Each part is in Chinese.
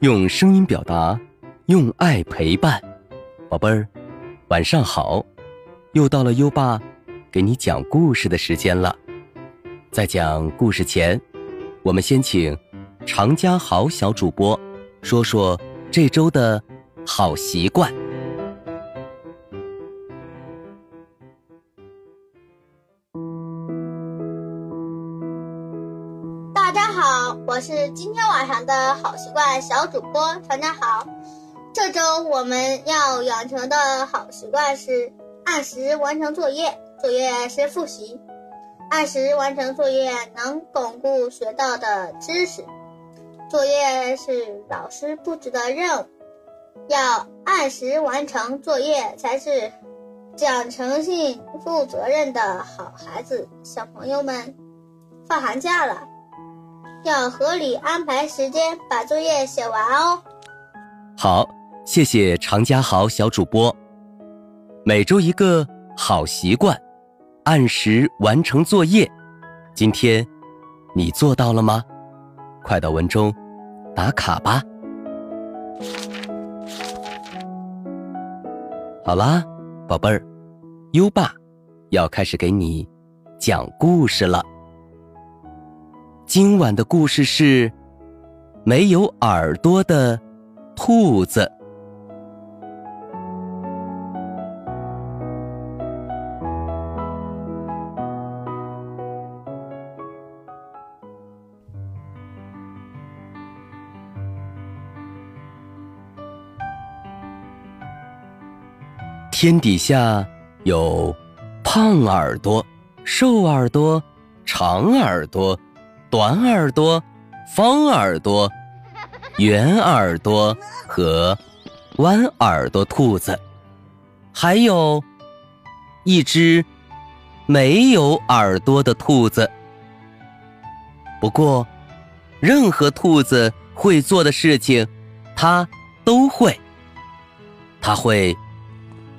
用声音表达，用爱陪伴，宝贝儿，晚上好！又到了优爸给你讲故事的时间了。在讲故事前，我们先请常家豪小主播说说这周的好习惯。我是今天晚上的好习惯小主播常家好。这周我们要养成的好习惯是按时完成作业，作业是复习。按时完成作业能巩固学到的知识。作业是老师布置的任务，要按时完成作业才是讲诚信、负责任的好孩子。小朋友们，放寒假了。要合理安排时间把作业写完哦。好，谢谢常家豪小主播。每周一个好习惯，按时完成作业。今天你做到了吗？快到文中打卡吧。好啦，宝贝儿，优爸要开始给你讲故事了。今晚的故事是没有耳朵的兔子。天底下有胖耳朵、瘦耳朵、长耳朵。短耳朵、方耳朵、圆耳朵和弯耳朵兔子，还有一只没有耳朵的兔子。不过，任何兔子会做的事情，它都会。它会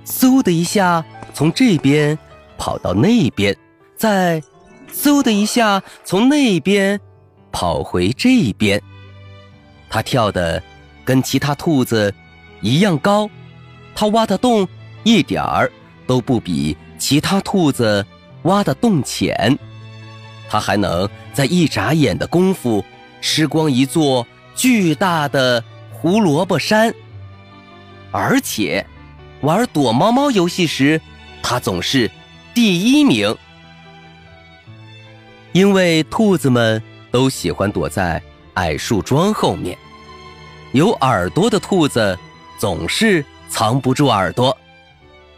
嗖的一下从这边跑到那边，再。嗖的一下，从那边跑回这边。它跳的跟其他兔子一样高，它挖的洞一点儿都不比其他兔子挖的洞浅。它还能在一眨眼的功夫吃光一座巨大的胡萝卜山。而且，玩躲猫猫游戏时，它总是第一名。因为兔子们都喜欢躲在矮树桩后面，有耳朵的兔子总是藏不住耳朵。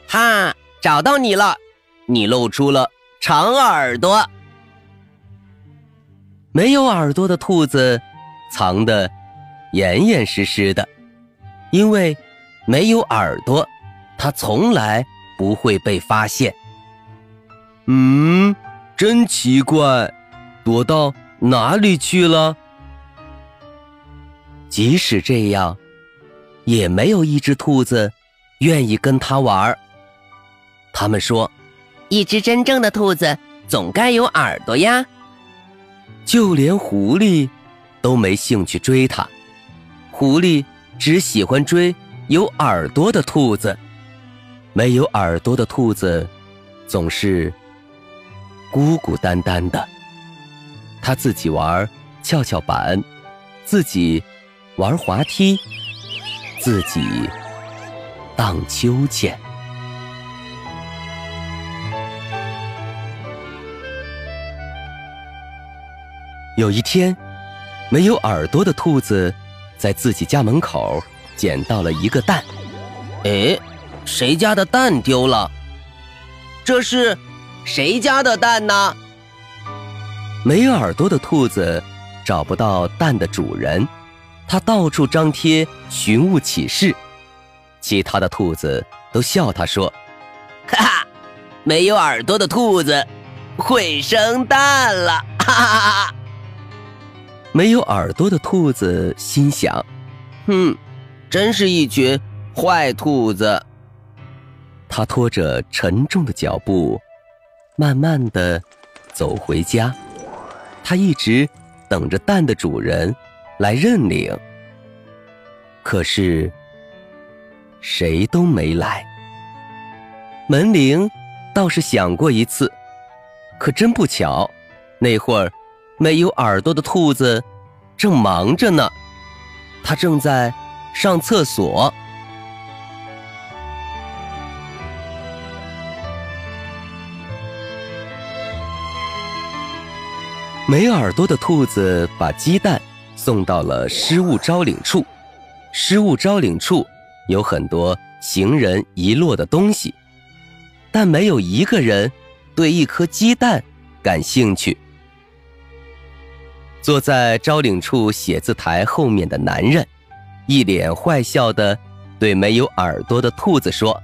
哈，找到你了！你露出了长耳朵。没有耳朵的兔子藏得严严实实的，因为没有耳朵，它从来不会被发现。嗯。真奇怪，躲到哪里去了？即使这样，也没有一只兔子愿意跟他玩。他们说：“一只真正的兔子总该有耳朵呀。”就连狐狸都没兴趣追它。狐狸只喜欢追有耳朵的兔子。没有耳朵的兔子总是。孤孤单单的，他自己玩跷跷板，自己玩滑梯，自己荡秋千。有一天，没有耳朵的兔子在自己家门口捡到了一个蛋。哎，谁家的蛋丢了？这是。谁家的蛋呢？没耳朵的兔子找不到蛋的主人，它到处张贴寻物启事。其他的兔子都笑它说：“哈哈，没有耳朵的兔子会生蛋了。”哈哈哈！没有耳朵的兔子心想：“哼，真是一群坏兔子。”他拖着沉重的脚步。慢慢的走回家，他一直等着蛋的主人来认领。可是谁都没来。门铃倒是响过一次，可真不巧，那会儿没有耳朵的兔子正忙着呢，它正在上厕所。没耳朵的兔子把鸡蛋送到了失物招领处。失物招领处有很多行人遗落的东西，但没有一个人对一颗鸡蛋感兴趣。坐在招领处写字台后面的男人，一脸坏笑的对没有耳朵的兔子说：“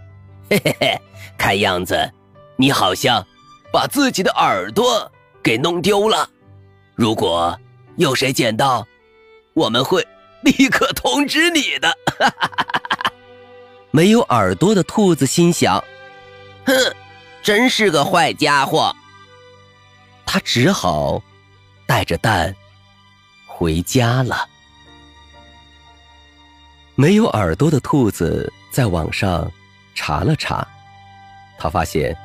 嘿嘿嘿，看样子你好像把自己的耳朵给弄丢了。”如果有谁捡到，我们会立刻通知你的。没有耳朵的兔子心想：“哼，真是个坏家伙。”他只好带着蛋回家了。没有耳朵的兔子在网上查了查，他发现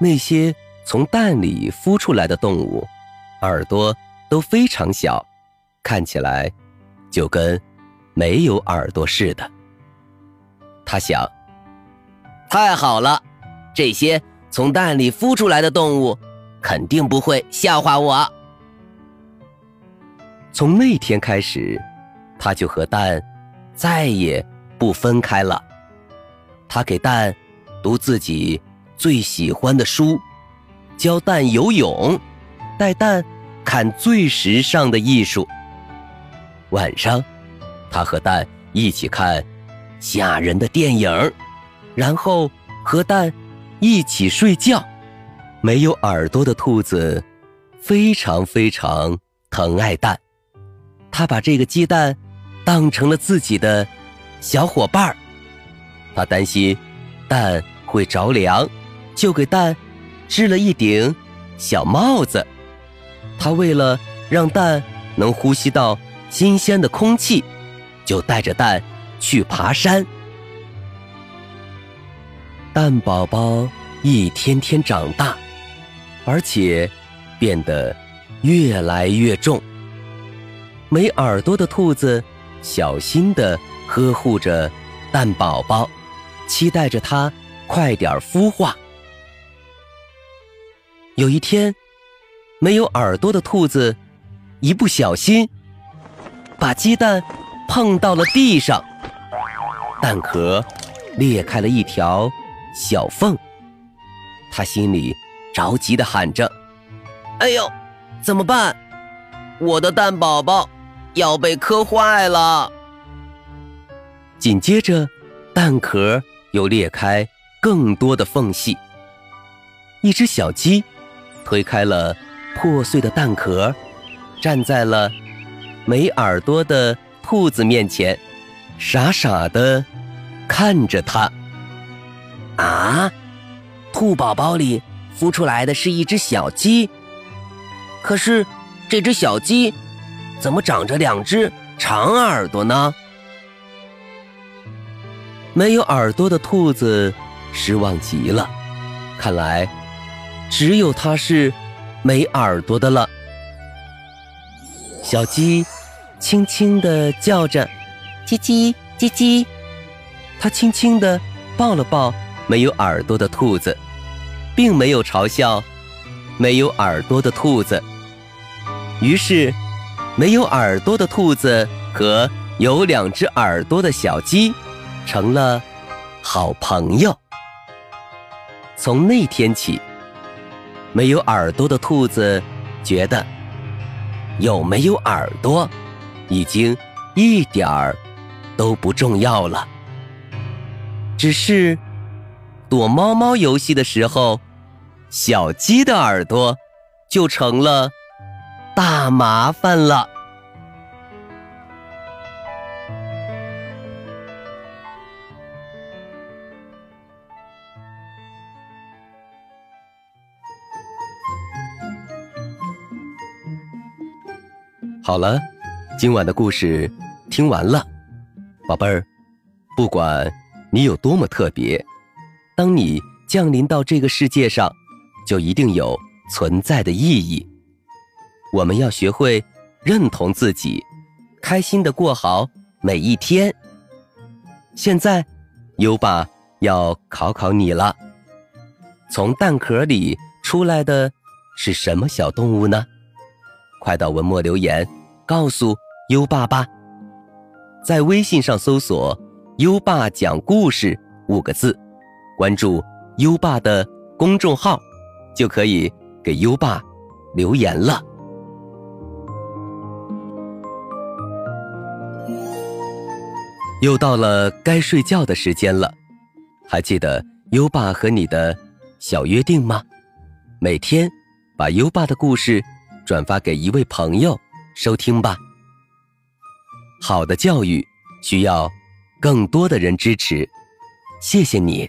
那些从蛋里孵出来的动物耳朵。都非常小，看起来就跟没有耳朵似的。他想：太好了，这些从蛋里孵出来的动物肯定不会笑话我。从那天开始，他就和蛋再也不分开了。他给蛋读自己最喜欢的书，教蛋游泳，带蛋。看最时尚的艺术。晚上，他和蛋一起看吓人的电影，然后和蛋一起睡觉。没有耳朵的兔子非常非常疼爱蛋，他把这个鸡蛋当成了自己的小伙伴儿。他担心蛋会着凉，就给蛋织了一顶小帽子。他为了让蛋能呼吸到新鲜的空气，就带着蛋去爬山。蛋宝宝一天天长大，而且变得越来越重。没耳朵的兔子小心地呵护着蛋宝宝，期待着它快点孵化。有一天。没有耳朵的兔子，一不小心把鸡蛋碰到了地上，蛋壳裂开了一条小缝。他心里着急的喊着：“哎呦，怎么办？我的蛋宝宝要被磕坏了！”紧接着，蛋壳又裂开更多的缝隙。一只小鸡推开了。破碎的蛋壳，站在了没耳朵的兔子面前，傻傻的看着它。啊，兔宝宝里孵出来的是一只小鸡，可是这只小鸡怎么长着两只长耳朵呢？没有耳朵的兔子失望极了，看来只有它是。没耳朵的了，小鸡轻轻地叫着：“叽叽叽叽。”它轻轻地抱了抱没有耳朵的兔子，并没有嘲笑没有耳朵的兔子。于是，没有耳朵的兔子和有两只耳朵的小鸡成了好朋友。从那天起。没有耳朵的兔子觉得，有没有耳朵，已经一点儿都不重要了。只是躲猫猫游戏的时候，小鸡的耳朵就成了大麻烦了。好了，今晚的故事听完了。宝贝儿，不管你有多么特别，当你降临到这个世界上，就一定有存在的意义。我们要学会认同自己，开心的过好每一天。现在，优爸要考考你了：从蛋壳里出来的是什么小动物呢？快到文末留言，告诉优爸吧。在微信上搜索“优爸讲故事”五个字，关注优爸的公众号，就可以给优爸留言了。又到了该睡觉的时间了，还记得优爸和你的小约定吗？每天把优爸的故事转发给一位朋友收听吧。好的教育需要更多的人支持，谢谢你。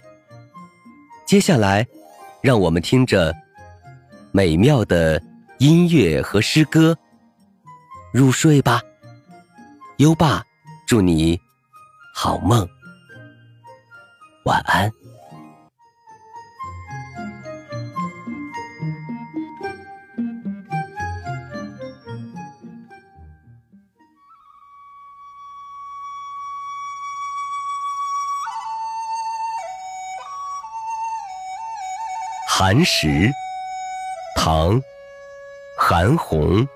接下来，让我们听着美妙的音乐和诗歌入睡吧。优爸，祝你好梦，晚安。寒食，唐·韩翃。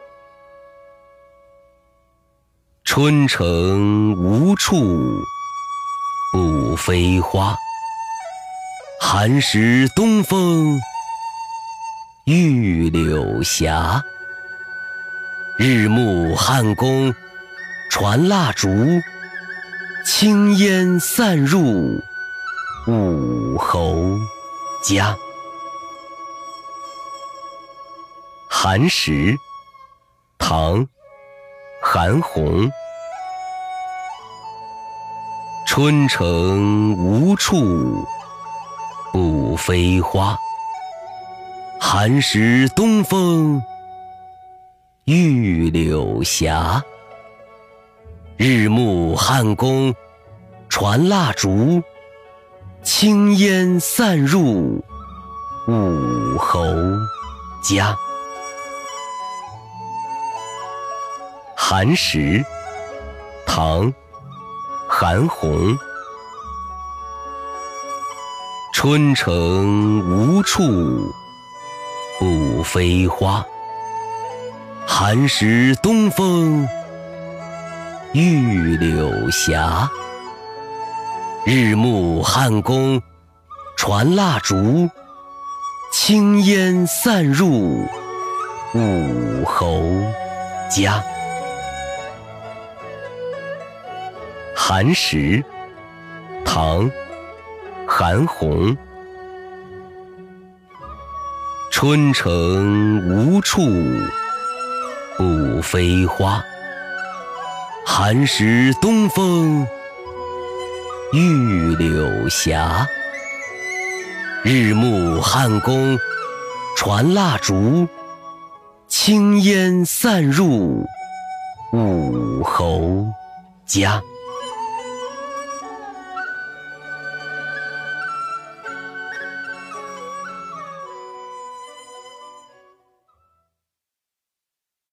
春城无处不飞花，寒食东风御柳斜。日暮汉宫传蜡烛，轻烟散入五侯家。寒食，唐·韩翃。春城无处不飞花，寒食东风御柳斜。日暮汉宫传蜡烛，轻烟散入五侯家。寒食，唐·韩翃。春城无处不飞花，寒食东风御柳斜。日暮汉宫传蜡烛，轻烟散入五侯家。寒食，唐·韩翃。春城无处不飞花，寒食东风御柳斜。日暮汉宫传蜡烛，轻烟散入五侯家。